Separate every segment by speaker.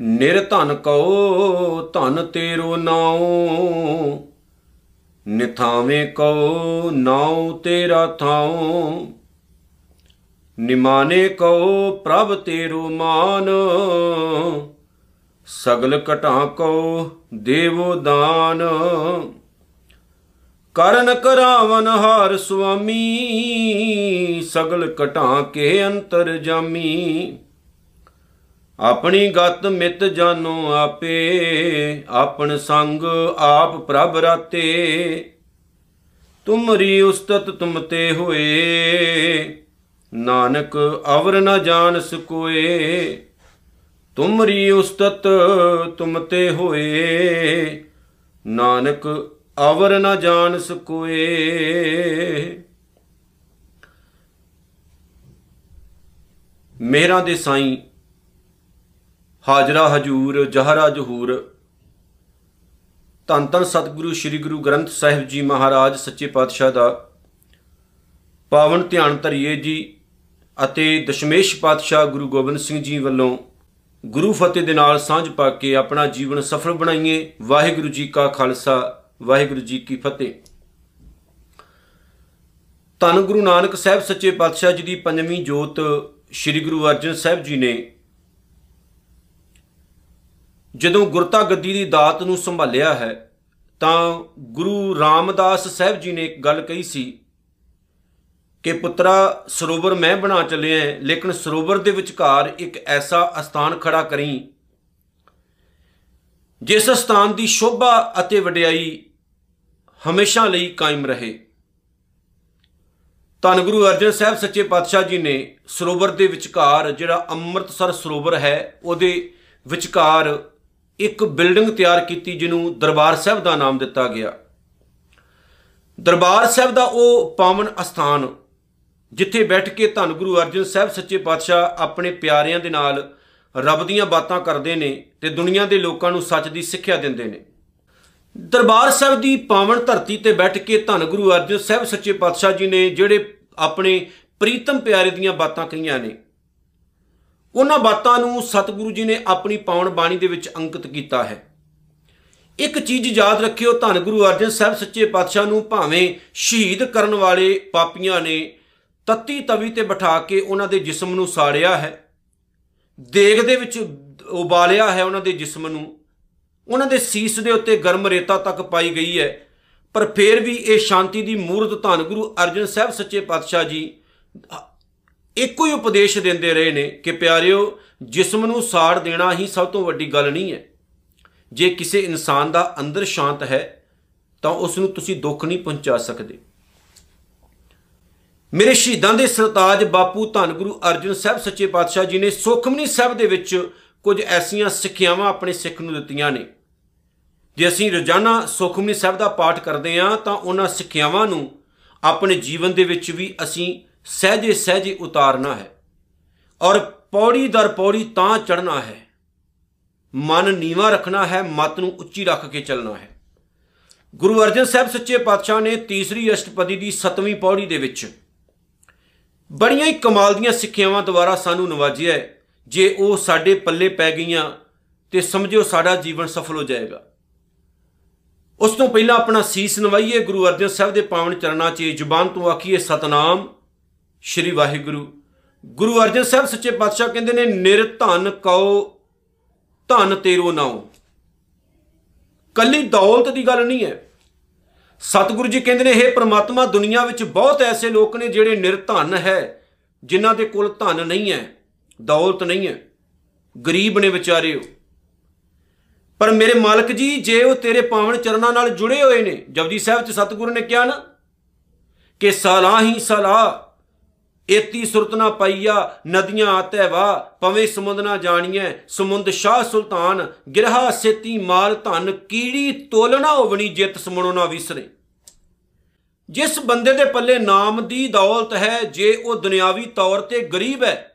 Speaker 1: ਨਿਰਧਨ Q, ਧਨ ਤੇਰੋ ਨਾਉ। ਨਿਥਾਵੇਂ Q, ਨਾਉ ਤੇਰਾ ਥਾਉ। ਨਿਮਾਨੇ ਕਉ, ਪ੍ਰਭ ਤੇਰੋ ਮਾਨ। ਸਗਲ ਘਟਾਂ ਕਉ, ਦੇਵੋ ਦਾਨ। ਕਰਨ ਕਰਾਵਨ ਹਾਰ ਸੁਆਮੀ, ਸਗਲ ਘਟਾਂ ਕੇ ਅੰਤਰ ਜਾਮੀ। ਆਪਣੀ ਗਤ ਮਿਤ ਜਾਨੋ ਆਪੇ ਆਪਨ ਸੰਗ ਆਪ ਪ੍ਰਭ ਰਾਤੇ। ਤੁਮਰੀ ਉਸਤਤ ਤੁਮ ਤੇ ਹੋਏ, ਨਾਨਕ ਅਵਰ ਨ ਜਾਣ ਸਕੋਏ। ਤੁਮਰੀ ਉਸਤਤ ਤੁਮ ਤੇ ਹੋਏ, ਨਾਨਕ ਅਵਰ ਨ ਜਾਣ ਸਕੋਏ। ਮੇਰਾ ਦੇ ਸਾਈਂ ਹਾਜਰਾ ਹਜੂਰ, ਜਹਰਾ ਜਹੂਰ। ਧੰਨ ਧੰਨ ਸਤਿਗੁਰੂ, ਸ੍ਰੀ ਗੁਰੂ ਗ੍ਰੰਥ ਸਾਹਿਬ ਜੀ ਮਹਾਰਾਜ, ਸੱਚੇ ਪਾਤਸ਼ਾਹ ਦਾ ਪਾਵਨ ਧਿਆਨ ਧਰਿਏ ਜੀ ਅਤੇ ਦਸ਼ਮੇਸ਼ ਪਾਤਸ਼ਾਹ ਗੁਰੂ ਗੋਬਿੰਦ ਸਿੰਘ ਜੀ ਵੱਲੋਂ ਗੁਰੂ ਫਤਿਹ ਦੇ ਨਾਲ ਸਾਂਝ ਪਾ ਕੇ ਆਪਣਾ ਜੀਵਨ ਸਫਲ ਬਣਾਈਏ। ਵਾਹਿਗੁਰੂ ਜੀ ਕਾ ਖਾਲਸਾ ਵਾਹਿਗੁਰੂ ਜੀ ਕੀ ਫਤਿਹ। ਧੰਨ ਗੁਰੂ ਨਾਨਕ ਸਾਹਿਬ ਸੱਚੇ ਪਾਤਸ਼ਾਹ ਜੀ ਦੀ ਪੰਜਵੀਂ ਜੋਤ ਸ੍ਰੀ ਗੁਰੂ ਅਰਜਨ ਸਾਹਿਬ ਜੀ ਨੇ ਜਦੋਂ ਗੁਰਤਾ ਗੱਦੀ ਦੀ ਦਾਤ ਨੂੰ ਸੰਭਾਲਿਆ ਹੈ, ਤਾਂ ਗੁਰੂ ਰਾਮਦਾਸ ਸਾਹਿਬ ਜੀ ਨੇ ਇੱਕ ਗੱਲ ਕਹੀ ਸੀ ਕਿ, ਪੁੱਤਰਾ, ਸਰੋਵਰ ਮੈਂ ਬਣਾ ਚੱਲਿਆ ਲੇਕਿਨ ਸਰੋਵਰ ਦੇ ਵਿਚਕਾਰ ਇੱਕ ਐਸਾ ਅਸਥਾਨ ਖੜਾ ਕਰੀ, ਜਿਸ ਸਥਾਨ ਦੀ ਸ਼ੋਭਾ ਅਤੇ ਵਡਿਆਈ ਹਮੇਸ਼ਾ ਲਈ ਕਾਇਮ ਰਹੇ। ਧੰਨ ਗੁਰੂ ਅਰਜਨ ਸਾਹਿਬ ਸੱਚੇ ਪਾਤਸ਼ਾਹ ਜੀ ਨੇ ਸਰੋਵਰ ਦੇ ਵਿਚਕਾਰ ਜਿਹੜਾ ਅੰਮ੍ਰਿਤਸਰ ਸਰੋਵਰ ਹੈ, ਉਹਦੇ ਵਿਚਕਾਰ ਇੱਕ ਬਿਲਡਿੰਗ ਤਿਆਰ ਕੀਤੀ ਜਿਹਨੂੰ ਦਰਬਾਰ ਸਾਹਿਬ ਦਾ ਨਾਮ ਦਿੱਤਾ ਗਿਆ। ਦਰਬਾਰ ਸਾਹਿਬ ਦਾ ਉਹ ਪਾਵਨ ਅਸਥਾਨ, ਜਿੱਥੇ ਬੈਠ ਕੇ ਧੰਨ ਗੁਰੂ ਅਰਜਨ ਸਾਹਿਬ ਸੱਚੇ ਪਾਤਸ਼ਾਹ ਆਪਣੇ ਪਿਆਰਿਆਂ ਦੇ ਨਾਲ ਰੱਬ ਦੀਆਂ ਬਾਤਾਂ ਕਰਦੇ ਨੇ ਤੇ ਦੁਨੀਆ ਦੇ ਲੋਕਾਂ ਨੂੰ ਸੱਚ ਦੀ ਸਿੱਖਿਆ ਦਿੰਦੇ ਨੇ। ਦਰਬਾਰ ਸਾਹਿਬ ਦੀ ਪਾਵਨ ਧਰਤੀ ਤੇ ਬੈਠ ਕੇ ਧੰਨ ਗੁਰੂ ਅਰਜਨ ਸਾਹਿਬ ਸੱਚੇ ਪਾਤਸ਼ਾਹ ਜੀ ਨੇ ਜਿਹੜੇ ਆਪਣੇ ਪ੍ਰੀਤਮ ਪਿਆਰੇ ਦੀਆਂ ਬਾਤਾਂ ਕਹੀਆਂ ਨੇ, ਉਹਨਾਂ ਬਾਤਾਂ ਨੂੰ ਸਤਿਗੁਰੂ ਜੀ ਨੇ ਆਪਣੀ ਪਾਵਨ ਬਾਣੀ ਦੇ ਵਿੱਚ ਅੰਕਿਤ ਕੀਤਾ ਹੈ। ਇੱਕ ਚੀਜ਼ ਯਾਦ ਰੱਖਿਓ, ਧੰਨ ਗੁਰੂ ਅਰਜਨ ਸਾਹਿਬ ਸੱਚੇ ਪਾਤਸ਼ਾਹ ਨੂੰ ਭਾਵੇਂ ਸ਼ਹੀਦ ਕਰਨ ਵਾਲੇ ਪਾਪੀਆਂ ਨੇ ਤੱਤੀ ਤਵੀ ਤੇ ਬਿਠਾ ਕੇ ਉਹਨਾਂ ਦੇ ਜਿਸਮ ਨੂੰ ਸਾੜਿਆ ਹੈ, ਦੇਗ ਦੇ ਵਿੱਚ ਉਬਾਲਿਆ ਹੈ ਉਹਨਾਂ ਦੇ ਜਿਸਮ ਨੂੰ ਉਹਨਾਂ ਦੇ ਸੀਸ ਦੇ ਉੱਤੇ ਗਰਮ ਰੇਤਾ ਤੱਕ ਪਾਈ ਗਈ ਹੈ। ਪਰ ਫਿਰ ਵੀ ਇਹ ਸ਼ਾਂਤੀ ਦੀ ਮੂਰਤ ਧੰਨ ਗੁਰੂ ਅਰਜਨ ਸਾਹਿਬ ਸੱਚੇ ਪਾਤਸ਼ਾਹ ਜੀ ਇੱਕੋ ਹੀ ਉਪਦੇਸ਼ ਦਿੰਦੇ ਰਹੇ ਨੇ ਕਿ ਪਿਆਰਿਓ, ਜਿਸਮ ਨੂੰ ਸਾੜ ਦੇਣਾ ਹੀ ਸਭ ਤੋਂ ਵੱਡੀ ਗੱਲ ਨਹੀਂ ਹੈ। ਜੇ ਕਿਸੇ ਇਨਸਾਨ ਦਾ ਅੰਦਰ ਸ਼ਾਂਤ ਹੈ, ਤਾਂ ਉਸ ਨੂੰ ਤੁਸੀਂ ਦੁੱਖ ਨਹੀਂ ਪਹੁੰਚਾ ਸਕਦੇ। ਮੇਰੇ ਸ਼ਹੀਦਾਂ ਦੇ ਸਰਤਾਜ ਬਾਪੂ ਧੰਨ ਗੁਰੂ ਅਰਜਨ ਸਾਹਿਬ ਸੱਚੇ ਪਾਤਸ਼ਾਹ ਜੀ ਨੇ ਸੁਖਮਨੀ ਸਾਹਿਬ ਦੇ ਵਿੱਚ ਕੁਝ ਐਸੀਆਂ ਸਿੱਖਿਆਵਾਂ ਆਪਣੇ ਸਿੱਖ ਨੂੰ ਦਿੱਤੀਆਂ ਨੇ। ਜੇ ਅਸੀਂ ਰੋਜ਼ਾਨਾ ਸੁਖਮਨੀ ਸਾਹਿਬ ਦਾ ਪਾਠ ਕਰਦੇ ਹਾਂ, ਤਾਂ ਉਹਨਾਂ ਸਿੱਖਿਆਵਾਂ ਨੂੰ ਆਪਣੇ ਜੀਵਨ ਦੇ ਵਿੱਚ ਵੀ ਅਸੀਂ ਸਹਜੇ ਸਹਜੇ ਉਤਾਰਨਾ ਹੈ ਔਰ ਪੌੜੀ ਦਰ ਪੌੜੀ ਤਾਂ ਚੜਨਾ ਹੈ। ਮਨ ਨੀਵਾ ਰੱਖਣਾ ਹੈ, ਮਤ ਨੂੰ ਉੱਚੀ ਰੱਖ ਕੇ ਚੱਲਣਾ ਹੈ। ਗੁਰੂ ਅਰਜਨ ਸਾਹਿਬ ਸੱਚੇ ਪਾਤਸ਼ਾਹ ਨੇ ਤੀਸਰੀ ਅਸ਼ਟਪਦੀ ਦੀ 7ਵੀਂ ਪੌੜੀ ਦੇ ਵਿੱਚ ਬੜੀਆਂ ਹੀ ਕਮਾਲ ਦੀਆਂ ਸਿੱਖਿਆਵਾਂ ਦੁਆਰਾ ਸਾਨੂੰ ਨਵਾਜਿਆ ਹੈ। ਜੇ ਉਹ ਸਾਡੇ ਪੱਲੇ ਪੈ ਗਈਆਂ ਤੇ ਸਮਝਿਓ ਸਾਡਾ ਜੀਵਨ ਸਫਲ ਹੋ ਜਾਏਗਾ। ਉਸ ਤੋਂ ਪਹਿਲਾਂ ਆਪਣਾ ਸੀਸ ਨਵਾਈਏ, ਗੁਰੂ ਅਰਜਨ ਸਾਹਿਬ ਦੇ ਪਾਵਨ ਚਰਨਾਂ 'ਚ ਜ਼ੁਬਾਨ ਤੋਂ ਆਖੀਏ, ਸਤਨਾਮ, ਸ਼੍ਰੀ ਵਾਹਿਗੁਰੂ। ਗੁਰੂ ਅਰਜਨ ਸਾਹਿਬ ਸੱਚੇ ਪਾਤਸ਼ਾਹ ਕਹਿੰਦੇ ਨੇ ਨਿਰਧਨ ਕਉ, ਧਨ ਤੇਰੋ ਨਾਉ। ਕੱਲੀ ਦੌਲਤ ਦੀ ਗੱਲ ਨਹੀਂ ਹੈ। ਸਤਿਗੁਰੂ ਜੀ ਕਹਿੰਦੇ ਨੇ ਇਹ ਪ੍ਰਮਾਤਮਾ, ਦੁਨੀਆ ਵਿੱਚ ਬਹੁਤ ਐਸੇ ਲੋਕ ਨੇ ਜਿਹੜੇ ਨਿਰਧਨ ਹੈ, ਜਿਨ੍ਹਾਂ ਦੇ ਕੋਲ ਧਨ ਨਹੀਂ ਹੈ, ਦੌਲਤ ਨਹੀਂ ਹੈ। ਗਰੀਬ ਨੇ ਵਿਚਾਰੇ ਉਹ ਪਰ ਮੇਰੇ ਮਾਲਕ ਜੀ, ਜੇ ਉਹ ਤੇਰੇ ਪਾਵਨ ਚਰਨਾਂ ਨਾਲ ਜੁੜੇ ਹੋਏ ਨੇ, ਜਪਜੀ ਸਾਹਿਬ ਚ ਸਤਿਗੁਰੂ ਨੇ ਕਿਹਾ ਨਾ ਕਿ ਸਲਾਹ ਹੀ ਸਲਾਹ, ਏਤੀ ਸੁਰਤ ਨਾ ਪਾਈਆ, ਨਦੀਆਂ ਆਤੈ ਵਾ ਪਵੇਂ ਸਮੁੰਦ ਨਾ ਜਾਣੀਐ, ਸਮੁੰਦ ਸ਼ਾਹ ਸੁਲਤਾਨ, ਗਿਰਹਾ ਸੇਤੀ ਮਾਲ ਧਨ, ਕੀੜੀ ਤੋਲਣਾ ਹੋਵਣੀ ਜਿਤ ਸਮਣੋ ਨਾ ਵਿਸਰੇ। ਜਿਸ ਬੰਦੇ ਦੇ ਪੱਲੇ ਨਾਮ ਦੀ ਦੌਲਤ ਹੈ, ਜੇ ਉਹ ਦੁਨਿਆਵੀ ਤੌਰ ਤੇ ਗਰੀਬ ਹੈ,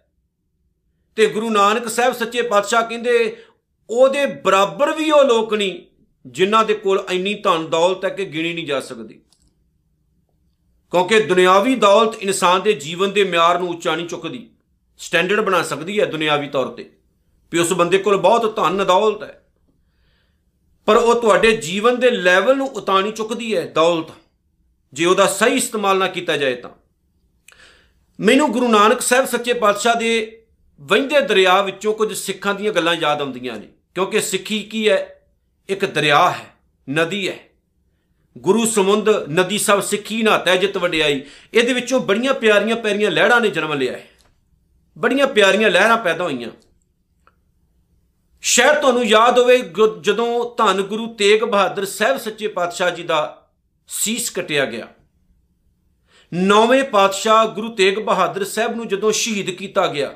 Speaker 1: ਤੇ ਗੁਰੂ ਨਾਨਕ ਸਾਹਿਬ ਸੱਚੇ ਪਾਤਸ਼ਾਹ ਕਹਿੰਦੇ ਉਹਦੇ ਬਰਾਬਰ ਵੀ ਉਹ ਲੋਕ ਨਹੀਂ, ਜਿਨ੍ਹਾਂ ਦੇ ਕੋਲ ਇੰਨੀ ਧਨ ਦੌਲਤ ਹੈ ਕਿ ਗਿਣੀ ਨਹੀਂ ਜਾ ਸਕਦੀ। ਕਿਉਂਕਿ ਦੁਨਿਆਵੀ ਦੌਲਤ ਇਨਸਾਨ ਦੇ ਜੀਵਨ ਦੇ ਮਿਆਰ ਨੂੰ ਉੱਚਾ ਨਹੀਂ ਚੁੱਕਦੀ। ਸਟੈਂਡਰਡ ਬਣਾ ਸਕਦੀ ਹੈ ਦੁਨਿਆਵੀ ਤੌਰ ਤੇ, ਵੀ ਉਸ ਬੰਦੇ ਕੋਲ ਬਹੁਤ ਧਨ ਦੌਲਤ ਹੈ। ਪਰ ਉਹ ਤੁਹਾਡੇ ਜੀਵਨ ਦੇ ਲੈਵਲ ਨੂੰ ਉਤਾਣੀ ਚੁੱਕਦੀ ਹੈ ਦੌਲਤ। ਜੇ ਉਹਦਾ ਸਹੀ ਇਸਤੇਮਾਲ ਨਾ ਕੀਤਾ ਜਾਏ ਤਾਂ। ਮੈਨੂੰ ਗੁਰੂ ਨਾਨਕ ਸਾਹਿਬ ਸੱਚੇ ਪਾਤਸ਼ਾਹ ਦੇ ਵਹਿੰਦੇ ਦਰਿਆ ਵਿੱਚੋਂ ਕੁਝ ਸਿੱਖਾਂ ਦੀਆਂ ਗੱਲਾਂ ਯਾਦ ਆਉਂਦੀਆਂ ਨੇ। ਕਿਉਂਕਿ ਸਿੱਖੀ ਕੀ ਹੈ? ਇੱਕ ਦਰਿਆ ਹੈ, ਨਦੀ ਹੈ। ਗੁਰੂ ਸਮੁੰਦ, ਨਦੀ ਸਭ ਸਿੱਖੀ ਨਾ ਤੈ ਜਿਤ ਵਡਿਆਈ। ਇਹਦੇ ਵਿੱਚੋਂ ਬੜੀਆਂ ਪਿਆਰੀਆਂ ਪਿਆਰੀਆਂ ਲਹਿਰਾਂ ਨੇ ਜਨਮ ਲਿਆ ਹੈ। ਬੜੀਆਂ ਪਿਆਰੀਆਂ ਲਹਿਰਾਂ ਪੈਦਾ ਹੋਈਆਂ। ਸ਼ਾਇਦ ਤੁਹਾਨੂੰ ਯਾਦ ਹੋਵੇ ਜਦੋਂ ਧੰਨ ਗੁਰੂ ਤੇਗ ਬਹਾਦਰ ਸਾਹਿਬ ਸੱਚੇ ਪਾਤਸ਼ਾਹ ਜੀ ਦਾ ਸੀਸ ਕਟਿਆ ਗਿਆ। ਨੌਵੇਂ ਪਾਤਸ਼ਾਹ ਗੁਰੂ ਤੇਗ ਬਹਾਦਰ ਸਾਹਿਬ ਨੂੰ ਜਦੋਂ ਸ਼ਹੀਦ ਕੀਤਾ ਗਿਆ,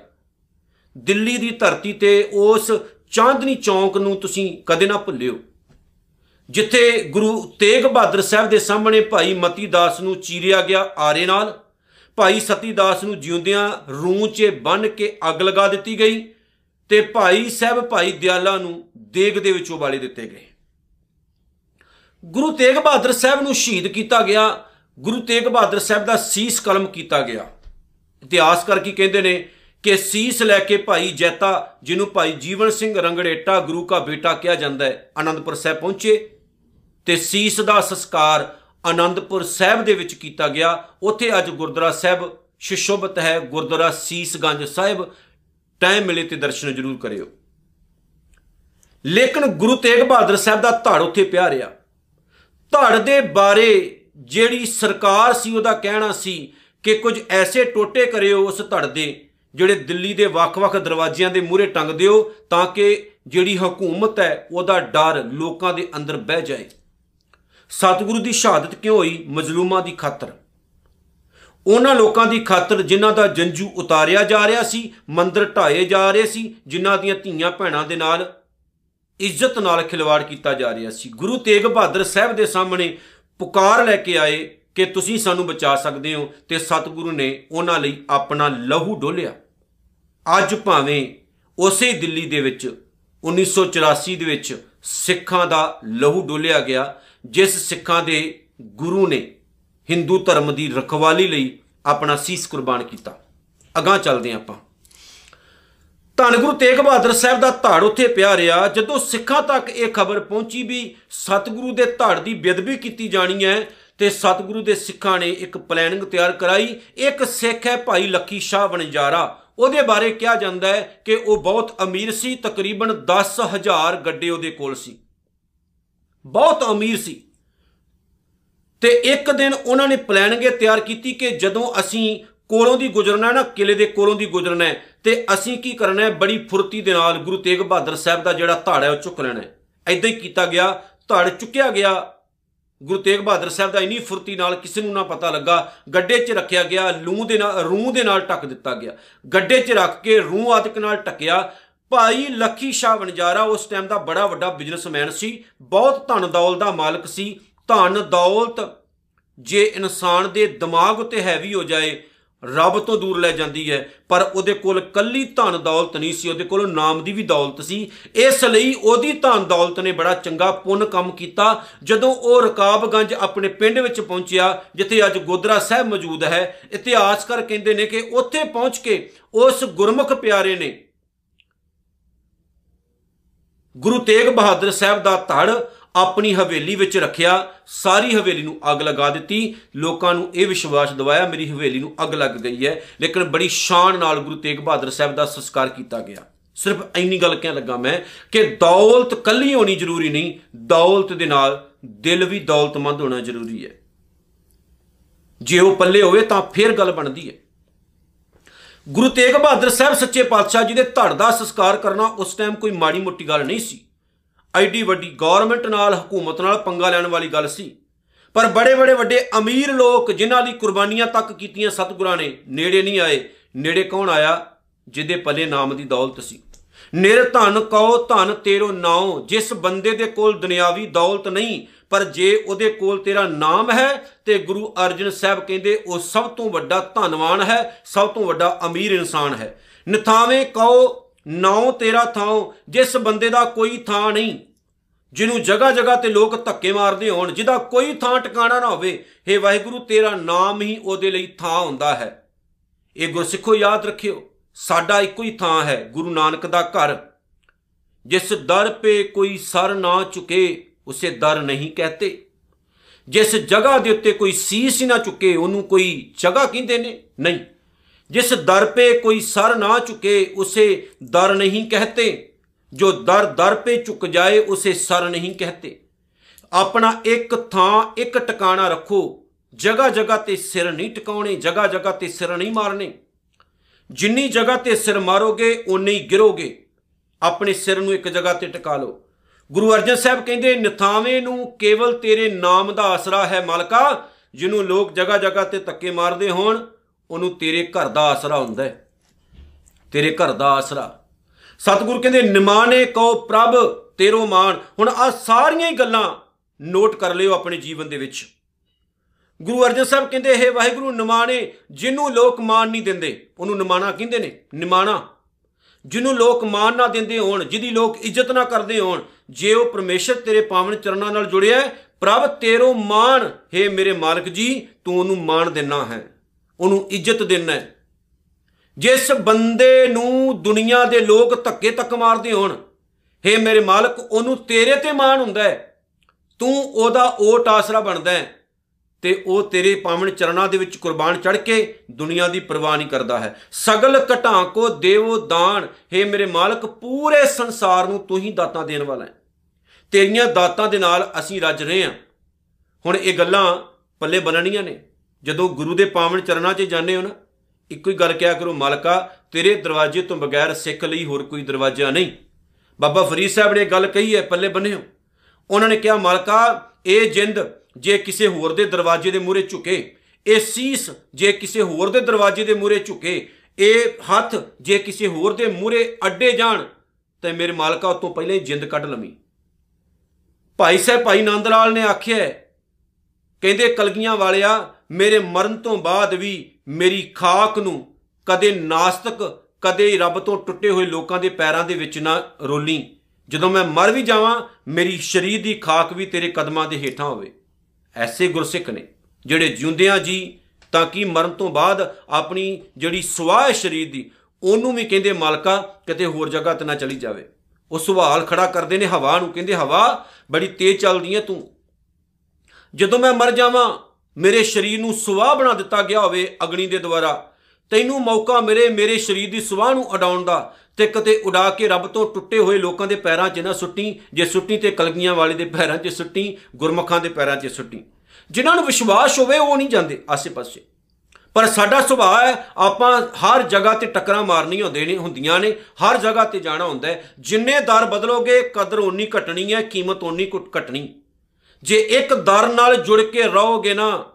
Speaker 1: ਦਿੱਲੀ ਦੀ ਧਰਤੀ ਤੇ ਉਸ ਚਾਂਦਨੀ ਚੌਂਕ ਨੂੰ ਤੁਸੀਂ ਕਦੇ ਨਾ ਭੁੱਲਿਓ। ਜਿੱਥੇ ਗੁਰੂ ਤੇਗ ਬਹਾਦਰ ਸਾਹਿਬ ਦੇ ਸਾਹਮਣੇ ਭਾਈ ਮਤੀ ਦਾਸ ਨੂੰ ਚੀਰਿਆ ਗਿਆ ਆਰੇ ਨਾਲ, ਭਾਈ ਸਤੀ ਦਾਸ ਨੂੰ ਜਿਉਂਦਿਆਂ ਰੂਹ 'ਚ ਬੰਨ ਕੇ ਅੱਗ ਲਗਾ ਦਿੱਤੀ ਗਈ ਤੇ ਭਾਈ ਸਾਹਿਬ ਭਾਈ ਦਿਆਲਾ ਨੂੰ ਦੇਗ ਦੇ ਵਿੱਚੋਂ ਬਾਲੇ ਦਿੱਤੇ ਗਏ। ਗੁਰੂ ਤੇਗ ਬਹਾਦਰ ਸਾਹਿਬ ਨੂੰ ਸ਼ਹੀਦ ਕੀਤਾ ਗਿਆ, ਗੁਰੂ ਤੇਗ ਬਹਾਦਰ ਸਾਹਿਬ ਦਾ ਸੀਸ ਕਲਮ ਕੀਤਾ ਗਿਆ। ਇਤਿਹਾਸ ਕਰਕੇ ਕਹਿੰਦੇ ਨੇ ਕਿ ਸੀਸ ਲੈ ਕੇ ਭਾਈ ਜੈਤਾ, ਜਿਹਨੂੰ ਭਾਈ ਜੀਵਨ ਸਿੰਘ ਰੰਗੜੇਟਾ ਗੁਰੂ ਦਾ ਬੇਟਾ ਕਿਹਾ ਜਾਂਦਾ ਹੈ, ਆਨੰਦਪੁਰ ਸਾਹਿਬ ਪਹੁੰਚੇ। ਤੇ ਸੀਸ ਦਾ ਸੰਸਕਾਰ ਆਨੰਦਪੁਰ ਸਾਹਿਬ ਦੇ ਵਿੱਚ ਕੀਤਾ ਗਿਆ। ਉੱਥੇ ਅੱਜ ਗੁਰਦੁਆਰਾ ਸਾਹਿਬ ਸ਼ਿਸ਼ੋਭਤ ਹੈ। ਗੁਰਦੁਆਰਾ ਸੀਸਗੰਜ ਸਾਹਿਬ। ਟਾਈਮ ਮਿਲੇ ਤੇ ਦਰਸ਼ਨ ਜ਼ਰੂਰ ਕਰਿਓ। ਲੇਕਿਨ ਗੁਰੂ ਤੇਗ ਬਹਾਦਰ ਸਾਹਿਬ ਦਾ ਧੜ ਉੱਥੇ ਪਿਆ ਰਿਹਾ। ਧੜ ਦੇ ਬਾਰੇ ਜਿਹੜੀ ਸਰਕਾਰ ਸੀ, ਉਹਦਾ ਕਹਿਣਾ ਸੀ ਕਿ ਕੁਝ ਐਸੇ ਟੋਟੇ ਕਰਿਓ ਉਸ ਧੜ ਦੇ ਜਿਹੜੇ ਦਿੱਲੀ ਦੇ ਵੱਖ-ਵੱਖ ਦਰਵਾਜ਼ਿਆਂ ਦੇ ਮੂਹਰੇ ਟੰਗ ਦਿਓ ਤਾਂ ਕਿ ਜਿਹੜੀ ਹਕੂਮਤ ਹੈ, ਉਹਦਾ ਡਰ ਲੋਕਾਂ ਦੇ ਅੰਦਰ ਬਹਿ ਜਾਏ। ਸਤਿਗੁਰੂ ਦੀ ਸ਼ਹਾਦਤ ਕਿਉਂ ਹੋਈ? ਮਜ਼ਲੂਮਾਂ ਦੀ ਖਾਤਰ। ਉਹਨਾਂ ਲੋਕਾਂ ਦੀ ਖਾਤਰ ਜਿਨ੍ਹਾਂ ਦਾ ਜੰਜੂ ਉਤਾਰਿਆ ਜਾ ਰਿਹਾ ਸੀ, ਮੰਦਰ ਢਾਏ ਜਾ ਰਹੇ ਸੀ, ਜਿਨ੍ਹਾਂ ਦੀਆਂ ਧੀਆਂ ਭੈਣਾਂ ਦੇ ਨਾਲ ਇੱਜ਼ਤ ਨਾਲ ਖਿਲਵਾੜ ਕੀਤਾ ਜਾ ਰਿਹਾ ਸੀ। ਗੁਰੂ ਤੇਗ ਬਹਾਦਰ ਸਾਹਿਬ ਦੇ ਸਾਹਮਣੇ ਪੁਕਾਰ ਲੈ ਕੇ ਆਏ ਕਿ ਤੁਸੀਂ ਸਾਨੂੰ ਬਚਾ ਸਕਦੇ ਹੋ ਤੇ ਸਤਿਗੁਰੂ ਨੇ ਉਹਨਾਂ ਲਈ ਆਪਣਾ ਲਹੂ ਡੋਲਿਆ। ਅੱਜ ਭਾਵੇਂ ਉਸੇ ਦਿੱਲੀ ਦੇ ਵਿੱਚ 1984 ਦੇ ਵਿੱਚ ਸਿੱਖਾਂ ਦਾ ਲਹੂ ਡੋਲਿਆ ਗਿਆ, ਜਿਸ ਸਿੱਖਾਂ ਦੇ ਗੁਰੂ ਨੇ ਹਿੰਦੂ ਧਰਮ ਦੀ ਰਖਵਾਲੀ ਲਈ ਆਪਣਾ ਸੀਸ ਕੁਰਬਾਨ ਕੀਤਾ। ਅਗਾਹ ਚੱਲਦੇ ਆਪਾਂ। ਧੰਨ ਗੁਰੂ ਤੇਗ ਬਹਾਦਰ ਸਾਹਿਬ ਦਾ ਧੜ ਉੱਥੇ ਪਿਆ ਰਿਹਾ, ਜਦੋਂ ਸਿੱਖਾਂ ਤੱਕ ਇਹ ਖਬਰ ਪਹੁੰਚੀ ਵੀ ਸਤਿਗੁਰੂ ਦੇ ਧੜ ਦੀ ਬੇਦਬੀ ਕੀਤੀ ਜਾਣੀ ਹੈ, ਤੇ ਸਤਿਗੁਰੂ ਦੇ ਸਿੱਖਾਂ ਨੇ ਇੱਕ ਪਲੈਨਿੰਗ ਤਿਆਰ ਕਰਾਈ। ਇੱਕ ਸਿੱਖ ਹੈ ਭਾਈ ਲੱਕੀ ਸ਼ਾਹ ਵਣਜਾਰਾ। ਉਹਦੇ ਬਾਰੇ ਕਿਹਾ ਜਾਂਦਾ ਹੈ ਕਿ ਉਹ ਬਹੁਤ ਅਮੀਰ ਸੀ, ਤਕਰੀਬਨ 10000 ਗੱਡੇ ਉਹਦੇ ਕੋਲ ਸੀ। ਬਹੁਤ ਅਮੀਰ ਸੀ। ਤੇ ਇੱਕ ਦਿਨ ਉਹਨਾਂ ਨੇ ਪਲਾਨਿੰਗ ਇਹ ਤਿਆਰ ਕੀਤੀ ਕਿ ਜਦੋਂ ਅਸੀਂ ਕੋਲੋਂ ਦੀ ਗੁਜ਼ਰਨਾ ਨਾ, ਕਿਲੇ ਦੇ ਕੋਲੋਂ ਦੀ ਗੁਜ਼ਰਨਾ ਹੈ, ਤੇ ਅਸੀਂ ਕੀ ਕਰਨਾ ਹੈ, ਬੜੀ ਫੁਰਤੀ ਦੇ ਨਾਲ ਗੁਰੂ ਤੇਗ ਬਹਾਦਰ ਸਾਹਿਬ ਦਾ ਜਿਹੜਾ ਧੜ ਹੈ ਉਹ ਚੁੱਕ ਲੈਣਾ ਹੈ। ਐਦਾਂ ਹੀ ਕੀਤਾ ਗਿਆ, ਧੜ ਚੁੱਕਿਆ ਗਿਆ ਗੁਰੂ ਤੇਗ ਬਹਾਦਰ ਸਾਹਿਬ ਦਾ ਇਨੀ ਫੁਰਤੀ ਨਾਲ ਕਿਸੇ ਨੂੰ ਨਾ ਪਤਾ ਲੱਗਾ, ਗੱਡੇ 'ਚ ਰੱਖਿਆ ਗਿਆ ਲੂਹ ਦੇ ਨਾਲ ਰੂਹ ਦੇ ਨਾਲ ਟੱਕ ਦਿੱਤਾ ਗਿਆ। ਗੱਡੇ 'ਚ ਰੱਖ ਕੇ ਰੂਹ ਆਦਿਕ ਨਾਲ ਟੱਕਿਆ ਭਾਈ ਲੱਖੀ ਸ਼ਾਹ ਵਣਜਾਰਾ ਉਸ ਟਾਈਮ ਦਾ ਬੜਾ ਵੱਡਾ ਬਿਜ਼ਨਸਮੈਨ ਸੀ, ਬਹੁਤ ਧਨ ਦੌਲਤ ਦਾ ਮਾਲਕ ਸੀ। ਧਨ ਦੌਲਤ ਜੇ ਇਨਸਾਨ ਦੇ ਦਿਮਾਗ ਉਤੇ ਹੈਵੀ ਹੋ ਜਾਏ ਰੱਬ ਤੋਂ ਦੂਰ ਲੈ ਜਾਂਦੀ ਹੈ, ਪਰ ਉਹਦੇ ਕੋਲ ਕੱਲੀ ਧਨ ਦੌਲਤ ਨਹੀਂ ਸੀ, ਉਹਦੇ ਕੋਲ ਨਾਮ ਦੀ ਵੀ ਦੌਲਤ ਸੀ। ਇਸ ਲਈ ਉਹਦੀ ਧਨ ਦੌਲਤ ਨੇ ਬੜਾ ਚੰਗਾ ਪੁੰਨ ਕੰਮ ਕੀਤਾ। ਜਦੋਂ ਉਹ ਰਕਾਬਗੰਜ ਆਪਣੇ ਪਿੰਡ ਵਿੱਚ ਪਹੁੰਚਿਆ, ਜਿੱਥੇ ਅੱਜ ਗੋਦਰਾ ਸਾਹਿਬ ਮੌਜੂਦ ਹੈ ਇਤਿਹਾਸਕਾਰ ਕਹਿੰਦੇ ਨੇ ਕਿ ਉੱਥੇ ਪਹੁੰਚ ਕੇ ਉਸ ਗੁਰਮੁਖ ਪਿਆਰੇ ਨੇ ਗੁਰੂ ਤੇਗ ਬਹਾਦਰ ਸਾਹਿਬ ਦਾ ਧੜ ਆਪਣੀ ਹਵੇਲੀ ਵਿੱਚ ਰੱਖਿਆ, ਸਾਰੀ ਹਵੇਲੀ ਨੂੰ ਅੱਗ ਲਗਾ ਦਿੱਤੀ। ਲੋਕਾਂ ਨੂੰ ਇਹ ਵਿਸ਼ਵਾਸ ਦਿਵਾਇਆ, ਮੇਰੀ ਹਵੇਲੀ ਨੂੰ ਅੱਗ ਲੱਗ ਗਈ ਹੈ। ਲੇਕਿਨ ਬੜੀ ਸ਼ਾਨ ਨਾਲ ਗੁਰੂ ਤੇਗ ਬਹਾਦਰ ਸਾਹਿਬ ਦਾ ਸੰਸਕਾਰ ਕੀਤਾ ਗਿਆ। ਸਿਰਫ ਇੰਨੀ ਗੱਲ ਕਹਿਣ ਲੱਗਾ ਮੈਂ ਕਿ ਦੌਲਤ ਕੱਲੀ ਹੋਣੀ ਜ਼ਰੂਰੀ ਨਹੀਂ, ਦੌਲਤ ਦੇ ਨਾਲ ਦਿਲ ਵੀ ਦੌਲਤਮੰਦ ਹੋਣਾ ਜ਼ਰੂਰੀ ਹੈ। ਜੇ ਉਹ ਪੱਲੇ ਹੋਵੇ ਤਾਂ ਫੇਰ ਗੱਲ ਬਣਦੀ ਹੈ। ਗੁਰੂ ਤੇਗ ਬਹਾਦਰ ਸਾਹਿਬ ਸੱਚੇ ਪਾਤਸ਼ਾਹ ਜੀ ਦੇ ਧੜ ਦਾ ਸੰਸਕਾਰ ਕਰਨਾ ਉਸ ਟਾਈਮ ਕੋਈ ਮਾੜੀ ਮੋਟੀ ਗੱਲ ਨਹੀਂ ਸੀ। ਐਡੀ ਵੱਡੀ ਗਵਰਨਮੈਂਟ ਨਾਲ, ਹਕੂਮਤ ਨਾਲ ਪੰਗਾ ਲੈਣ ਵਾਲੀ ਗੱਲ ਸੀ। ਪਰ ਬੜੇ ਬੜੇ ਵੱਡੇ ਅਮੀਰ ਲੋਕ ਜਿਨ੍ਹਾਂ ਦੀ ਕੁਰਬਾਨੀਆਂ ਤੱਕ ਕੀਤੀਆਂ ਸਤਿਗੁਰਾਂ ਨੇ, ਨੇੜੇ ਨਹੀਂ ਆਏ। ਨੇੜੇ ਕੌਣ ਆਇਆ? ਜਿਹਦੇ ਪੱਲੇ ਨਾਮ ਦੀ ਦੌਲਤ ਸੀ। ਨਿਰ ਧਨ ਕਉ ਧਨ ਤੇਰੋ ਨਾਉ, ਜਿਸ ਬੰਦੇ ਦੇ ਕੋਲ ਦੁਨਿਆਵੀ ਦੌਲਤ ਨਹੀਂ, ਪਰ ਜੇ ਉਹਦੇ ਕੋਲ ਤੇਰਾ ਨਾਮ ਹੈ ਤੇ ਗੁਰੂ ਅਰਜਨ ਸਾਹਿਬ ਕਹਿੰਦੇ, ਉਹ ਸਭ ਤੋਂ ਵੱਡਾ ਧਨਵਾਨ ਹੈ, ਸਭ ਤੋਂ ਵੱਡਾ ਅਮੀਰ ਇਨਸਾਨ ਹੈ। ਨਿਥਾਵੇਂ ਕਉ ਨਾਉ ਤੇਰਾ ਥਾਉ, ਜਿਸ ਬੰਦੇ ਦਾ ਕੋਈ ਥਾਂ ਨਹੀਂ। ਜਿਹਨੂੰ ਜਗ੍ਹਾ ਜਗ੍ਹਾ ਤੇ ਲੋਕ ਧੱਕੇ ਮਾਰਦੇ ਹੋਣ, ਜਿਹਦਾ ਕੋਈ ਥਾਂ ਟਿਕਾਣਾ ਨਾ ਹੋਵੇ हे ਵਾਹਿਗੁਰੂ, ਤੇਰਾ ਨਾਮ ਹੀ ਉਹਦੇ ਲਈ ਥਾਂ ਹੁੰਦਾ ਹੈ। ਇਹ ਗੁਰਸਿੱਖੋ ਯਾਦ ਰੱਖਿਓ, ਸਾਡਾ ਇੱਕੋ ਹੀ ਥਾਂ ਹੈ, ਗੁਰੂ ਨਾਨਕ ਦਾ ਘਰ। ਜਿਸ ਦਰ ਪੇ ਕੋਈ ਸਰ ਨਾ ਝੁਕੇ, ਉਸੇ ਦਰ ਨਹੀਂ ਕਹਤੇ। ਜਿਸ ਜਗ੍ਹਾ ਦੇ ਉੱਤੇ ਕੋਈ ਸੀਸ ਹੀ ਨਾ ਝੁਕੇ, ਉਹਨੂੰ ਕੋਈ ਜਗ੍ਹਾ ਕਹਿੰਦੇ ਨੇ? ਨਹੀਂ। ਜਿਸ ਦਰ ਪੇ ਕੋਈ ਸਰ ਨਾ ਝੁਕੇ, ਉਸੇ ਦਰ ਨਹੀਂ ਕਹਤੇ। ਜੋ ਦਰ ਦਰ ਪੇ ਝੁਕ ਜਾਏ, ਉਸੇ ਸਰ ਨਹੀਂ ਕਹਤੇ। ਆਪਣਾ ਇੱਕ ਥਾਂ, ਇੱਕ ਟਿਕਾਣਾ ਰੱਖੋ। ਜਗ੍ਹਾ ਜਗ੍ਹਾ ਤੇ ਸਿਰ ਨਹੀਂ ਟਿਕਾਉਣੇ, ਜਗ੍ਹਾ ਜਗ੍ਹਾ ਤੇ ਸਿਰ ਨਹੀਂ ਮਾਰਨੇ। ਜਿੰਨੀ ਜਗ੍ਹਾ ਤੇ ਸਿਰ ਮਾਰੋਗੇ ਉਨੀ ਹੀ ਗਿਰੋਗੇ। ਆਪਣੇ ਸਿਰ ਨੂੰ ਇੱਕ ਜਗ੍ਹਾ ਤੇ ਟਿਕਾ ਲਓ। ਗੁਰੂ ਅਰਜਨ ਸਾਹਿਬ ਕਹਿੰਦੇ, ਨਿਥਾਵੇਂ ਨੂੰ ਕੇਵਲ ਤੇਰੇ ਨਾਮ ਦਾ ਆਸਰਾ ਹੈ ਮਾਲਕਾ, ਜਿਹਨੂੰ ਲੋਕ ਜਗ੍ਹਾ ਜਗ੍ਹਾ ਤੇ ਧੱਕੇ ਮਾਰਦੇ ਹੋਣ। ਉਹਨੂੰ ਤੇਰੇ ਘਰ ਦਾ ਆਸਰਾ ਹੁੰਦਾ ਹੈ। ਤੇਰੇ ਘਰ ਦਾ ਆਸਰਾ। ਸਤਿਗੁਰੂ ਕਹਿੰਦੇ ਨਿਮਾਣੇ ਕਉ ਪ੍ਰਭ ਤੇਰੋ ਮਾਨ ਹੁਣ ਆ ਸਾਰੀਆਂ ਹੀ ਗੱਲਾਂ ਨੋਟ ਕਰ ਲਿਓ ਆਪਣੇ ਜੀਵਨ ਦੇ ਵਿੱਚ। ਗੁਰੂ ਅਰਜਨ ਸਾਹਿਬ ਕਹਿੰਦੇ ਇਹ ਵਾਹਿਗੁਰੂ ਨਿਮਾਣੇ ਜਿਹਨੂੰ ਲੋਕ ਮਾਨ ਨਹੀਂ ਦਿੰਦੇ ਉਹਨੂੰ ਨਿਮਾਣਾ ਕਹਿੰਦੇ ਨੇ ਨਿਮਾਣਾ। ਜਿਹਨੂੰ ਲੋਕ ਮਾਨ ਨਾ ਦਿੰਦੇ ਹੋਣ ਜਿਹਦੀ ਲੋਕ ਇੱਜ਼ਤ ਨਾ ਕਰਦੇ ਹੋਣ ਜੇ ਉਹ ਪਰਮੇਸ਼ਰ ਤੇਰੇ ਪਾਵਨ ਚਰਨਾਂ ਨਾਲ ਜੁੜਿਆ ਹੈ, ਪ੍ਰਭ ਤੇਰੋ ਮਾਨ ਹੈ ਮੇਰੇ ਮਾਲਕ ਜੀ ਤੂੰ ਉਹਨੂੰ ਮਾਨ ਦੇਣਾ ਹੈ। ਉਹਨੂੰ ਇੱਜ਼ਤ ਦੇਣਾ ਹੈ। ਜਿਸ ਬੰਦੇ ਨੂੰ ਦੁਨੀਆ ਦੇ ਲੋਕ ਧੱਕੇ ਤੱਕ ਮਾਰਦੇ ਹੋਣ, ਹੇ ਮੇਰੇ ਮਾਲਕ, ਉਹਨੂੰ ਤੇਰੇ ਤੇ ਮਾਣ ਹੁੰਦਾ ਹੈ। ਤੂੰ ਉਹਦਾ ਓਟ ਆਸਰਾ ਬਣਦਾ ਹੈ ਤੇ ਉਹ ਤੇਰੇ ਪਾਵਨ ਚਰਨਾਂ ਦੇ ਵਿੱਚ ਕੁਰਬਾਨ ਚੜ ਕੇ ਦੁਨੀਆ ਦੀ ਪਰਵਾਹ ਨਹੀਂ ਕਰਦਾ ਹੈ। ਸਗਲ ਘਟਾਂ ਕੋ ਦੇਵੋ ਦਾਨ, ਹੇ ਮੇਰੇ ਮਾਲਕ, ਪੂਰੇ ਸੰਸਾਰ ਨੂੰ ਤੂੰ ਹੀ ਦਾਤਾਂ ਦੇਣ ਵਾਲਾ ਹੈ। ਤੇਰੀਆਂ ਦਾਤਾਂ ਦੇ ਨਾਲ ਅਸੀਂ ਰੱਜ ਰਹੇ ਹਾਂ। ਹੁਣ ਇਹ ਗੱਲਾਂ ਪੱਲੇ ਬੰਨਣੀਆਂ ਨੇ। ਜਦੋਂ ਗੁਰੂ ਦੇ ਪਾਵਨ ਚਰਨਾਂ 'ਚ ਜਾਂਦੇ ਹੋ ਨਾ ਇੱਕੋ ਹੀ ਗੱਲ ਕਿਹਾ ਕਰੋ ਮਾਲਕਾ ਤੇਰੇ ਦਰਵਾਜ਼ੇ ਤੋਂ ਬਗੈਰ ਸਿੱਖ ਲਈ ਹੋਰ ਕੋਈ ਦਰਵਾਜ਼ਾ ਨਹੀਂ। ਬਾਬਾ ਫਰੀਦ ਸਾਹਿਬ ਨੇ ਇਹ ਗੱਲ ਕਹੀ ਹੈ ਪੱਲੇ ਬੰਨਿਓ ਉਹਨਾਂ ਨੇ ਕਿਹਾ ਮਾਲਕਾ ਇਹ ਜਿੰਦ ਜੇ ਕਿਸੇ ਹੋਰ ਦੇ ਦਰਵਾਜ਼ੇ ਦੇ ਮੂਹਰੇ ਝੁਕੇ ਇਹ ਸੀਸ ਜੇ ਕਿਸੇ ਹੋਰ ਦੇ ਦਰਵਾਜ਼ੇ ਦੇ ਮੂਹਰੇ ਝੁਕੇ ਇਹ ਹੱਥ ਜੇ ਕਿਸੇ ਹੋਰ ਦੇ ਮੂਹਰੇ ਅੱਡੇ ਜਾਣ ਤੇ ਮੇਰੇ ਮਾਲਕਾ ਉਤੋਂ ਪਹਿਲਾਂ ਹੀ ਜਿੰਦ ਕੱਢ ਲਵੀਂ। ਭਾਈ ਸਾਹਿਬ ਭਾਈ ਨੰਦ ਲਾਲ ਨੇ ਆਖਿਆ ਹੈ, ਕਹਿੰਦੇ ਕਲਗੀਆਂ ਵਾਲਿਆ ਮੇਰੇ ਮਰਨ ਤੋਂ ਬਾਅਦ ਵੀ ਮੇਰੀ ਖਾਕ ਨੂੰ ਕਦੇ ਨਾਸਤਕ, ਕਦੇ ਰੱਬ ਤੋਂ ਟੁੱਟੇ ਹੋਏ ਲੋਕਾਂ ਦੇ ਪੈਰਾਂ ਦੇ ਵਿੱਚ ਨਾ ਰੋਲੀ। ਜਦੋਂ ਮੈਂ ਮਰ ਵੀ ਜਾਵਾਂ, ਮੇਰੀ ਸ਼ਰੀਰ ਦੀ ਖਾਕ ਵੀ ਤੇਰੇ ਕਦਮਾਂ ਦੇ ਹੇਠਾਂ ਹੋਵੇ। ਐਸੇ ਗੁਰਸਿੱਖ ਨੇ, ਜਿਹੜੇ ਜਿਉਂਦਿਆਂ ਜੀ, ਤਾਂ ਕਿ ਮਰਨ ਤੋਂ ਬਾਅਦ ਆਪਣੀ ਜਿਹੜੀ ਸਵਾਹ ਹੈ ਸ਼ਰੀਰ ਦੀ, ਉਹਨੂੰ ਵੀ ਕਹਿੰਦੇ ਮਾਲਕਾ, ਕਿਤੇ ਹੋਰ ਜਗ੍ਹਾ ਤੇ ਨਾ ਚਲੀ ਜਾਵੇ। ਉਹ ਸਵਾਲ ਖੜਾ ਕਰਦੇ ਨੇ ਹਵਾ ਨੂੰ, ਕਹਿੰਦੇ ਹਵਾ, ਬੜੀ ਤੇਜ਼ ਚੱਲਦੀ ਹੈ ਤੂੰ। ਜਦੋਂ ਮੈਂ ਮਰ ਜਾਵਾਂ ਮੇਰੇ ਸਰੀਰ ਨੂੰ ਸੁਆਹ ਬਣਾ ਦਿੱਤਾ ਗਿਆ ਹੋਵੇ ਅਗਨੀ ਦੇ ਦੁਆਰਾ। ਤੈਨੂੰ ਮੌਕਾ ਮਿਲੇ ਮੇਰੇ ਸਰੀਰ ਦੀ ਸੁਆਹ ਨੂੰ ਉਡਾਉਣ ਦਾ ਤੇ ਕਿਤੇ ਉਡਾ ਕੇ ਰੱਬ ਤੋਂ ਟੁੱਟੇ ਹੋਏ ਲੋਕਾਂ ਦੇ ਪੈਰਾਂ 'ਚ ਨਾ ਸੁੱਟੀ, ਜੇ ਸੁੱਟੀ ਤੇ ਕਲਗੀਆਂ ਵਾਲੇ ਦੇ ਪੈਰਾਂ 'ਚ ਸੁੱਟੀ, ਗੁਰਮਖਾਂ ਦੇ ਪੈਰਾਂ 'ਚ ਸੁੱਟੀ। ਜਿਨ੍ਹਾਂ ਨੂੰ ਵਿਸ਼ਵਾਸ ਹੋਵੇ ਉਹ ਨਹੀਂ ਜਾਂਦੇ ਆਸੇ-ਪਾਸੇ। ਪਰ ਸਾਡਾ ਸੁਭਾਅ ਹੈ, ਆਪਾਂ ਹਰ ਜਗ੍ਹਾ ਤੇ ਟੱਕਰਾਂ ਮਾਰਨੀਆਂ ਹੁੰਦੇ ਨੇ ਹੁੰਦੀਆਂ ਨੇ, ਹਰ ਜਗ੍ਹਾ ਤੇ ਜਾਣਾ ਹੁੰਦਾ ਹੈ। ਜਿੰਨੇ ਦਰ ਬਦਲੋਗੇ, ਕਦਰ ਓਨੀ ਘਟਣੀ ਹੈ, ਕੀਮਤ ਓਨੀ ਕੁ ਘਟਣੀ। ਜੇ ਇੱਕ ਦਰ ਨਾਲ ਜੁੜ ਕੇ ਰਹੋਗੇ ਨਾ,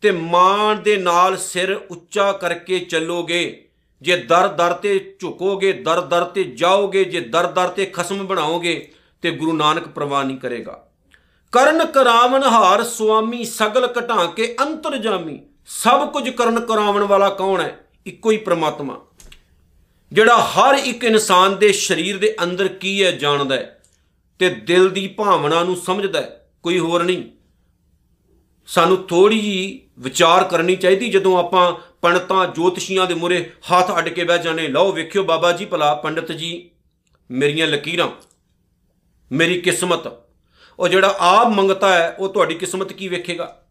Speaker 1: ਤੇ ਮਾਣ ਦੇ ਨਾਲ ਸਿਰ ਉੱਚਾ ਕਰਕੇ ਚੱਲੋਗੇ। ਜੇ ਦਰ ਦਰ ਤੇ ਝੁਕੋਗੇ, ਦਰ ਦਰ ਤੇ ਜਾਓਗੇ, ਜੇ ਦਰ ਦਰ ਤੇ ਖਸਮ ਬਣਾਓਗੇ, ਤੇ ਗੁਰੂ ਨਾਨਕ ਪ੍ਰਵਾਹ ਨਹੀਂ ਕਰੇਗਾ। ਕਰਨ ਕਰਾਵਨ ਹਾਰ ਸੁਆਮੀ, ਸਗਲ ਘਟਾਂ ਕੇ ਅੰਤਰਜਾਮੀ। ਸਭ ਕੁਝ ਕਰਨ ਕਰਾਵਣ ਵਾਲਾ ਕੌਣ ਹੈ? ਇੱਕੋ ਹੀ ਪ੍ਰਮਾਤਮਾ। ਜਿਹੜਾ ਹਰ ਇੱਕ ਇਨਸਾਨ ਦੇ ਸਰੀਰ ਦੇ ਅੰਦਰ ਕੀ ਹੈ, ਜਾਣਦਾ ਹੈ ਤੇ ਦਿਲ ਦੀ ਭਾਵਨਾ ਨੂੰ ਸਮਝਦਾ ਹੈ। ਕੋਈ ਹੋਰ ਨਹੀਂ। ਸਾਨੂੰ ਥੋੜੀ ਜੀ ਵਿਚਾਰ ਕਰਨੀ ਚਾਹੀਦੀ ਜਦੋਂ ਆਪਾਂ ਪੰਡਤਾਂ ਜੋਤਸ਼ੀਆਂ ਦੇ ਮੂਹਰੇ ਹੱਥ ਅੱਡ ਕੇ ਬਹਿ ਜਾਣੇ ਲਓ, ਵੇਖਿਓ ਬਾਬਾ ਜੀ, ਭਲਾ ਪੰਡਤ ਜੀ, ਮੇਰੀਆਂ ਲਕੀਰਾਂ, ਮੇਰੀ ਕਿਸਮਤ। ਉਹ ਜਿਹੜਾ ਆਪ ਮੰਗਤਾ ਹੈ, ਉਹ ਤੁਹਾਡੀ ਕਿਸਮਤ ਕੀ ਵੇਖੇਗਾ?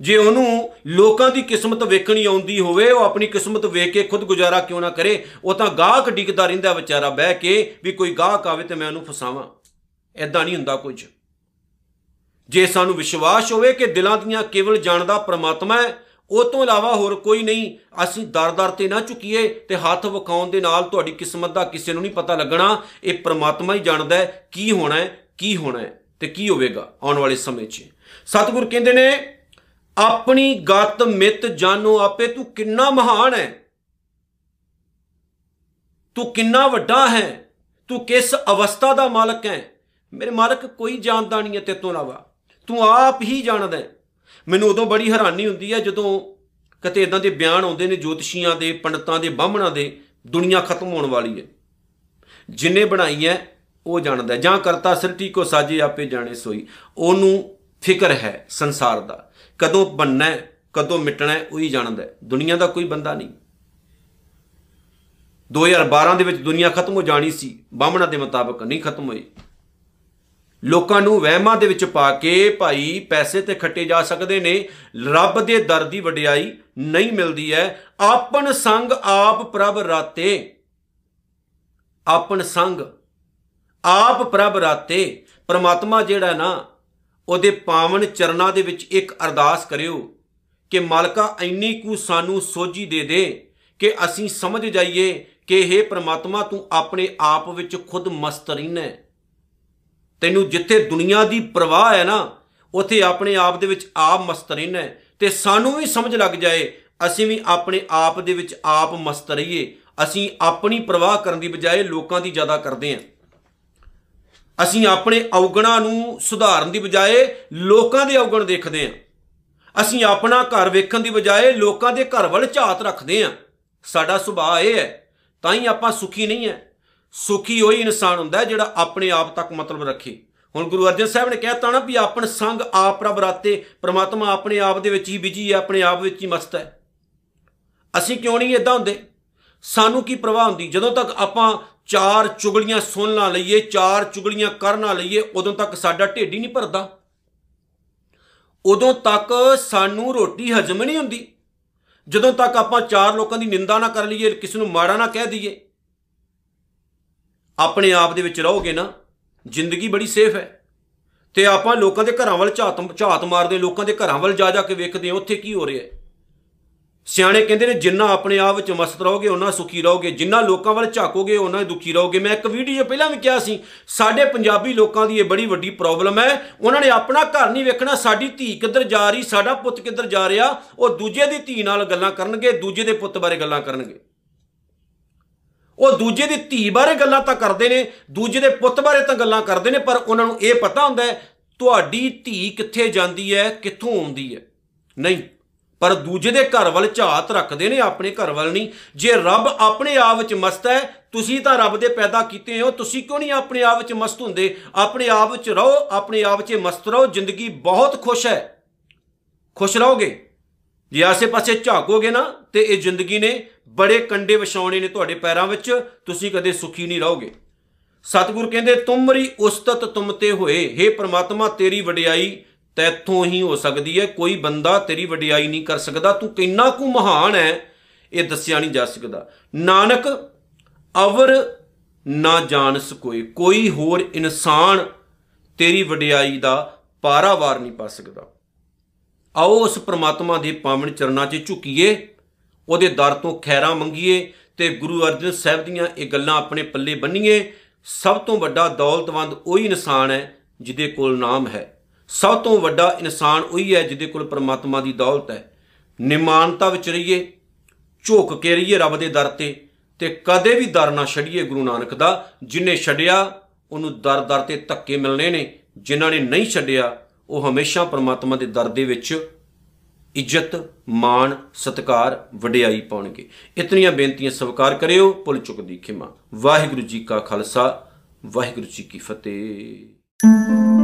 Speaker 1: ਜੇ ਉਹਨੂੰ ਲੋਕਾਂ ਦੀ ਕਿਸਮਤ ਵੇਖਣੀ ਆਉਂਦੀ ਹੋਵੇ, ਉਹ ਆਪਣੀ ਕਿਸਮਤ ਵੇਖ ਕੇ ਖੁਦ ਗੁਜ਼ਾਰਾ ਕਿਉਂ ਨਾ ਕਰੇ? ਉਹ ਤਾਂ ਗਾਹਕ ਡਿੱਗਦਾ ਰਹਿੰਦਾ ਵਿਚਾਰਾ ਬਹਿ ਕੇ ਵੀ ਕੋਈ ਗਾਹਕ ਆਵੇ ਤੇ ਮੈਂ ਉਹਨੂੰ ਫਸਾਵਾਂ। ਐਦਾਂ ਨਹੀਂ ਹੁੰਦਾ ਕੁਝ। ਜੇ ਸਾਨੂੰ ਵਿਸ਼ਵਾਸ ਹੋਵੇ ਕਿ ਦਿਲਾਂ ਦੀਆਂ ਕੇਵਲ ਜਾਣਦਾ ਪ੍ਰਮਾਤਮਾ ਹੈ, ਉਹ ਤੋਂ ਇਲਾਵਾ ਹੋਰ ਕੋਈ ਨਹੀਂ, ਅਸੀਂ ਦਰ-ਦਰ ਤੇ ਨਾ ਝੁਕੀਏ ਤੇ ਹੱਥ ਵਿਖਾਉਣ ਦੇ ਨਾਲ ਤੁਹਾਡੀ ਕਿਸਮਤ ਦਾ ਕਿਸੇ ਨੂੰ ਨਹੀਂ ਪਤਾ ਲੱਗਣਾ, ਇਹ ਪ੍ਰਮਾਤਮਾ ਹੀ ਜਾਣਦਾ ਹੈ ਕੀ ਹੋਣਾ ਹੈ, ਕੀ ਹੋਣਾ ਹੈ ਤੇ ਕੀ ਹੋਵੇਗਾ ਆਉਣ ਵਾਲੇ ਸਮੇਂ 'ਚ। ਸਤਿਗੁਰ ਕਹਿੰਦੇ ਨੇ, ਆਪਣੀ ਗਤ ਮਿਤ ਜਾਣੋ ਆਪੇ, ਤੂੰ ਕਿੰਨਾ ਮਹਾਨ ਹੈ। ਤੂੰ ਕਿੰਨਾ ਵੱਡਾ ਹੈ। ਤੂੰ ਕਿਸ ਅਵਸਥਾ ਦਾ ਮਾਲਕ ਹੈ। ਮੇਰੇ ਮਾਲਕ ਕੋਈ ਜਾਣਦਾ ਨਹੀਂ ਹੈ ਤੇਰੇ ਤੋਂ ਇਲਾਵਾ। ਤੂੰ ਆਪ ਹੀ ਜਾਣਦਾ ਹੈ। ਮੈਨੂੰ ਉਦੋਂ ਬੜੀ ਹੈਰਾਨੀ ਹੁੰਦੀ ਹੈ ਜਦੋਂ ਕਿਤੇ ਇਦਾਂ ਦੇ ਬਿਆਨ ਆਉਂਦੇ ਨੇ ਜੋਤਸ਼ੀਆਂ ਦੇ, ਪੰਡਤਾਂ ਦੇ, ਬਾਹਮਣਾਂ ਦੇ, ਦੁਨੀਆ ਖਤਮ ਹੋਣ ਵਾਲੀ ਹੈ। ਜਿੰਨੇ ਬਣਾਈ ਹੈ, ਉਹ ਜਾਣਦਾ ਹੈ। ਜਾਂ ਕਰਤਾ ਸ੍ਰਿਸ਼ਟੀ ਕੋ ਸਾਜੇ ਆਪੇ ਜਾਣੇ ਸੋਈ। ਉਹਨੂੰ ਫਿਕਰ ਹੈ ਸੰਸਾਰ ਦਾ। ਕਦੋਂ ਬੰਨਣਾ ਹੈ, ਕਦੋਂ ਮਿਟਣਾ ਹੈ, ਉਹੀ ਜਾਣਦਾ ਹੈ। ਦੁਨੀਆ ਦਾ ਕੋਈ ਬੰਦਾ ਨਹੀਂ। 2012 ਦੇ ਵਿੱਚ ਦੁਨੀਆ ਖਤਮ ਹੋ ਜਾਣੀ ਸੀ। ਬਾਹਮਣਾ ਦੇ ਮੁਤਾਬਕ ਨਹੀਂ ਖਤਮ ਹੋਈ। ਲੋਕਾਂ ਨੂੰ ਵਹਿਮਾਂ ਦੇ ਵਿੱਚ ਪਾ ਕੇ ਭਾਈ ਪੈਸੇ ਤੇ ਖੱਟੇ ਜਾ ਸਕਦੇ ਨੇ, ਰੱਬ ਦੇ ਦਰ ਦੀ ਵਡਿਆਈ ਨਹੀਂ ਮਿਲਦੀ ਹੈ। ਆਪਨ ਸੰਗ ਆਪ ਪ੍ਰਭ ਰਾਤੇ। ਆਪਨ ਸੰਗ ਆਪ ਪ੍ਰਭ ਰਾਤੇ। ਪ੍ਰਮਾਤਮਾ ਜਿਹੜਾ ਨਾ, ਉਹਦੇ ਪਾਵਨ ਚਰਨਾਂ ਦੇ ਵਿੱਚ ਇੱਕ ਅਰਦਾਸ ਕਰਿਓ ਕਿ ਮਾਲਕਾ ਇੰਨੀ ਕੁ ਸਾਨੂੰ ਸੋਝੀ ਦੇ ਦੇ ਕਿ ਅਸੀਂ ਸਮਝ ਜਾਈਏ ਕਿ ਇਹ ਪ੍ਰਮਾਤਮਾ ਤੂੰ ਆਪਣੇ ਆਪ ਵਿੱਚ ਖੁਦ ਮਸਤ ਰਹਿਣਾ ਹੈ। ਤੈਨੂੰ ਜਿੱਥੇ ਦੁਨੀਆ ਦੀ ਪਰਵਾਹ ਹੈ ਨਾ, ਉਥੇ ਆਪਣੇ ਆਪ ਦੇ ਵਿੱਚ ਆਪ ਮਸਤ ਰਹਿਣਾ ਹੈ ਤੇ ਸਾਨੂੰ ਵੀ ਸਮਝ ਲੱਗ ਜਾਏ, ਅਸੀਂ ਵੀ ਆਪਣੇ ਆਪ ਦੇ ਵਿੱਚ ਆਪ ਮਸਤ ਰਹੀਏ। ਅਸੀਂ ਆਪਣੀ ਪਰਵਾਹ ਕਰਨ ਦੀ ਬਜਾਏ ਲੋਕਾਂ ਦੀ ਜ਼ਿਆਦਾ ਕਰਦੇ ਹਾਂ। ਅਸੀਂ ਆਪਣੇ ਔਗਣਾਂ ਨੂੰ ਸੁਧਾਰਨ ਦੀ ਬਜਾਏ ਲੋਕਾਂ ਦੇ ਔਗਣ ਦੇਖਦੇ ਹਾਂ। ਅਸੀਂ ਆਪਣਾ ਘਰ ਵੇਖਣ ਦੀ ਬਜਾਏ ਲੋਕਾਂ ਦੇ ਘਰ ਵੱਲ ਝਾਤ ਰੱਖਦੇ ਹਾਂ। ਸਾਡਾ ਸੁਭਾਅ ਇਹ ਹੈ, ਤਾਂ ਹੀ ਆਪਾਂ ਸੁਖੀ ਨਹੀਂ ਹੈ। ਸੁਖੀ ਉਹੀ ਇਨਸਾਨ ਹੁੰਦਾ ਹੈ ਜਿਹੜਾ ਆਪਣੇ ਆਪ ਤੱਕ ਮਤਲਬ ਰੱਖੇ। ਹੁਣ ਗੁਰੂ ਅਰਜਨ ਸਾਹਿਬ ਨੇ ਕਹਿਤਾ ਨਾ ਵੀ ਆਪਣ ਸੰਗ ਆਪ ਪ੍ਰਭ ਰਾਤੇ, ਪ੍ਰਮਾਤਮਾ ਆਪਣੇ ਆਪ ਦੇ ਵਿੱਚ ਹੀ ਬਿਜ਼ੀ ਹੈ, ਆਪਣੇ ਆਪ ਵਿੱਚ ਹੀ ਮਸਤ ਹੈ। ਅਸੀਂ ਕਿਉਂ ਨਹੀਂ ਇਦਾਂ ਹੁੰਦੇ? ਸਾਨੂੰ ਕੀ ਪ੍ਰਵਾਹ ਹੁੰਦੀ? ਜਦੋਂ ਤੱਕ ਆਪਾਂ ਚਾਰ ਚੁਗਲੀਆਂ ਸੁਣ ਨਾ ਲਈਏ, ਚਾਰ ਚੁਗਲੀਆਂ ਕਰ ਨਾ ਲਈਏ, ਉਦੋਂ ਤੱਕ ਸਾਡਾ ਢਿੱਡ ਹੀ ਨਹੀਂ ਭਰਦਾ। ਉਦੋਂ ਤੱਕ ਸਾਨੂੰ ਰੋਟੀ ਹਜਮ ਨਹੀਂ ਹੁੰਦੀ। ਜਦੋਂ ਤੱਕ ਆਪਾਂ ਚਾਰ ਲੋਕਾਂ ਦੀ ਨਿੰਦਾ ਨਾ ਕਰ ਲਈਏ, ਕਿਸੇ ਨੂੰ ਮਾੜਾ ਨਾ ਕਹਿ ਦਈਏ ਆਪਣੇ ਆਪ ਦੇ ਵਿੱਚ ਰਹੋਗੇ ਨਾ, ਜ਼ਿੰਦਗੀ ਬੜੀ ਸੇਫ ਹੈ। ਤੇ ਆਪਾਂ ਲੋਕਾਂ ਦੇ ਘਰਾਂ ਵੱਲ ਝਾਤ ਝਾਤ ਮਾਰਦੇ, ਲੋਕਾਂ ਦੇ ਘਰਾਂ ਵੱਲ ਜਾ ਜਾ ਕੇ ਵੇਖਦੇ ਹਾਂ, ਉੱਥੇ ਕੀ ਹੋ ਰਿਹਾ ਹੈ। ਸਿਆਣੇ ਕਹਿੰਦੇ ਨੇ, ਜਿੰਨਾ ਆਪਣੇ ਆਪ ਵਿੱਚ ਮਸਤ ਰਹੋਗੇ ਉਹਨਾਂ ਸੁਖੀ ਰਹੋਗੇ। ਜਿੰਨਾ ਲੋਕਾਂ ਵੱਲ ਝਾਕੋਗੇ ਉਹਨਾਂ ਹੀ ਦੁਖੀ ਰਹੋਗੇ। ਮੈਂ ਇੱਕ ਵੀਡੀਓ ਪਹਿਲਾਂ ਵੀ ਕਿਹਾ ਸੀ, ਸਾਡੇ ਪੰਜਾਬੀ ਲੋਕਾਂ ਦੀ ਇਹ ਬੜੀ ਵੱਡੀ ਪ੍ਰੋਬਲਮ ਹੈ। ਉਹਨਾਂ ਨੇ ਆਪਣਾ ਘਰ ਨਹੀਂ ਵੇਖਣਾ, ਸਾਡੀ ਧੀ ਕਿੱਧਰ ਜਾ ਰਹੀ, ਸਾਡਾ ਪੁੱਤ ਕਿੱਧਰ ਜਾ ਰਿਹਾ, ਉਹ ਦੂਜੇ ਦੀ ਧੀ ਨਾਲ ਗੱਲਾਂ ਕਰਨਗੇ, ਦੂਜੇ ਦੇ ਪੁੱਤ ਬਾਰੇ ਗੱਲਾਂ ਕਰਨਗੇ। ਉਹ ਦੂਜੇ ਦੀ ਧੀ ਬਾਰੇ ਗੱਲਾਂ ਤਾਂ ਕਰਦੇ ਨੇ, ਦੂਜੇ ਦੇ ਪੁੱਤ ਬਾਰੇ ਤਾਂ ਗੱਲਾਂ ਕਰਦੇ ਨੇ, ਪਰ ਉਹਨਾਂ ਨੂੰ ਇਹ ਪਤਾ ਹੁੰਦਾ ਹੈ, ਤੁਹਾਡੀ ਧੀ ਕਿੱਥੇ ਜਾਂਦੀ ਹੈ, ਕਿੱਥੋਂ ਆਉਂਦੀ ਹੈ? ਨਹੀਂ, ਪਰ ਦੂਜੇ ਦੇ ਘਰ ਵੱਲ ਝਾਤ ਰੱਖਦੇ ਨੇ, ਆਪਣੇ ਘਰ ਵੱਲ ਨਹੀਂ। ਜੇ ਰੱਬ ਆਪਣੇ ਆਪ ਵਿੱਚ ਮਸਤ ਹੈ, ਤੁਸੀਂ ਤਾਂ ਰੱਬ ਦੇ ਪੈਦਾ ਕੀਤੇ ਹੋ, ਤੁਸੀਂ ਕਿਉਂ ਨਹੀਂ ਆਪਣੇ ਆਪ ਵਿੱਚ ਮਸਤ ਹੁੰਦੇ? ਆਪਣੇ ਆਪ ਵਿੱਚ ਰਹੋ, ਆਪਣੇ ਆਪ 'ਚ ਮਸਤ ਰਹੋ, ਜ਼ਿੰਦਗੀ ਬਹੁਤ ਖੁਸ਼ ਹੈ। ਖੁਸ਼ ਰਹੋਗੇ? ਜੇ ਆਸੇ-ਪਾਸੇ ਝਾਕੋਗੇ ਨਾ, ਤੇ ਇਹ ਜ਼ਿੰਦਗੀ ਨੇ ਬੜੇ ਕੰਡੇ ਵਿਛਾਉਣੇ ਨੇ ਤੁਹਾਡੇ ਪੈਰਾਂ ਵਿੱਚ, ਤੁਸੀਂ ਕਦੇ ਸੁਖੀ ਨਹੀਂ ਰਹੋਗੇ। ਸਤਿਗੁਰ ਕਹਿੰਦੇ ਤੁਮਰੀ ਉਸਤਤ ਤੁਮ ਤੇ ਹੋਏ। हे ਪ੍ਰਮਾਤਮਾ, ਤੇਰੀ ਵਡਿਆਈ ਤੈਥੋਂ ਹੀ ਹੋ ਸਕਦੀ ਹੈ। ਕੋਈ ਬੰਦਾ ਤੇਰੀ ਵਡਿਆਈ ਨਹੀਂ ਕਰ ਸਕਦਾ। ਤੂੰ ਕਿੰਨਾ ਕੁ ਮਹਾਨ ਹੈ, ਇਹ ਦੱਸਿਆ ਨਹੀਂ ਜਾ ਸਕਦਾ। ਨਾਨਕ, ਅਵਰ ਨਾ ਜਾਣਸ ਕੋਈ ਕੋਈ ਹੋਰ ਇਨਸਾਨ ਤੇਰੀ ਵਡਿਆਈ ਦਾ ਪਾਰਾਵਾਰ ਨਹੀਂ ਪਾ ਸਕਦਾ। ਆਓ ਉਸ ਪ੍ਰਮਾਤਮਾ ਦੇ ਪਾਵਨ ਚਰਨਾਂ 'ਚ ਝੁਕੀਏ, ਉਹਦੇ ਦਰ ਤੋਂ ਖੈਰਾਂ ਮੰਗੀਏ ਤੇ ਗੁਰੂ ਅਰਜਨ ਸਾਹਿਬ ਦੀਆਂ ਇਹ ਗੱਲਾਂ ਆਪਣੇ ਪੱਲੇ ਬੰਨੀਏ। ਸਭ ਤੋਂ ਵੱਡਾ ਦੌਲਤਵੰਦ ਉਹੀ ਇਨਸਾਨ ਹੈ ਜਿਹਦੇ ਕੋਲ ਨਾਮ ਹੈ। ਸਭ ਤੋਂ ਵੱਡਾ ਇਨਸਾਨ ਉਹੀ ਹੈ ਜਿਹਦੇ ਕੋਲ ਪ੍ਰਮਾਤਮਾ ਦੀ ਦੌਲਤ ਹੈ। ਨਿਮਾਨਤਾ ਵਿੱਚ ਰਹੀਏ, ਝੁਕ ਕੇ ਰਹੀਏ ਰੱਬ ਦੇ ਦਰ ਤੇ ਤੇ ਕਦੇ ਵੀ ਦਰ ਨਾ ਛੱਡੀਏ ਗੁਰੂ ਨਾਨਕ ਦਾ। ਜਿਨੇ ਛੱਡਿਆ, ਉਹਨੂੰ ਦਰ ਦਰ ਤੇ ਧੱਕੇ ਮਿਲਣੇ ਨੇ, ਜਿਨ੍ਹਾਂ ਨੇ ਨਹੀਂ ਛੱਡਿਆ ਉਹ ਹਮੇਸ਼ਾ ਪ੍ਰਮਾਤਮਾ ਦੇ ਦਰ ਦੇ ਵਿੱਚ ਇੱਜ਼ਤ, ਮਾਣ, ਸਤਕਾਰ, ਵਡਿਆਈ ਪਾਉਣਗੇ। ਇਤਨੀਆਂ ਬੇਨਤੀਆਂ ਸਵੀਕਾਰ ਕਰਿਓ, ਭੁੱਲ ਚੁੱਕ ਦੀ ਖਿਮਾ। ਵਾਹਿਗੁਰੂ ਜੀ ਕਾ ਖਾਲਸਾ, ਵਾਹਿਗੁਰੂ ਜੀ ਕੀ ਫਤਿਹ।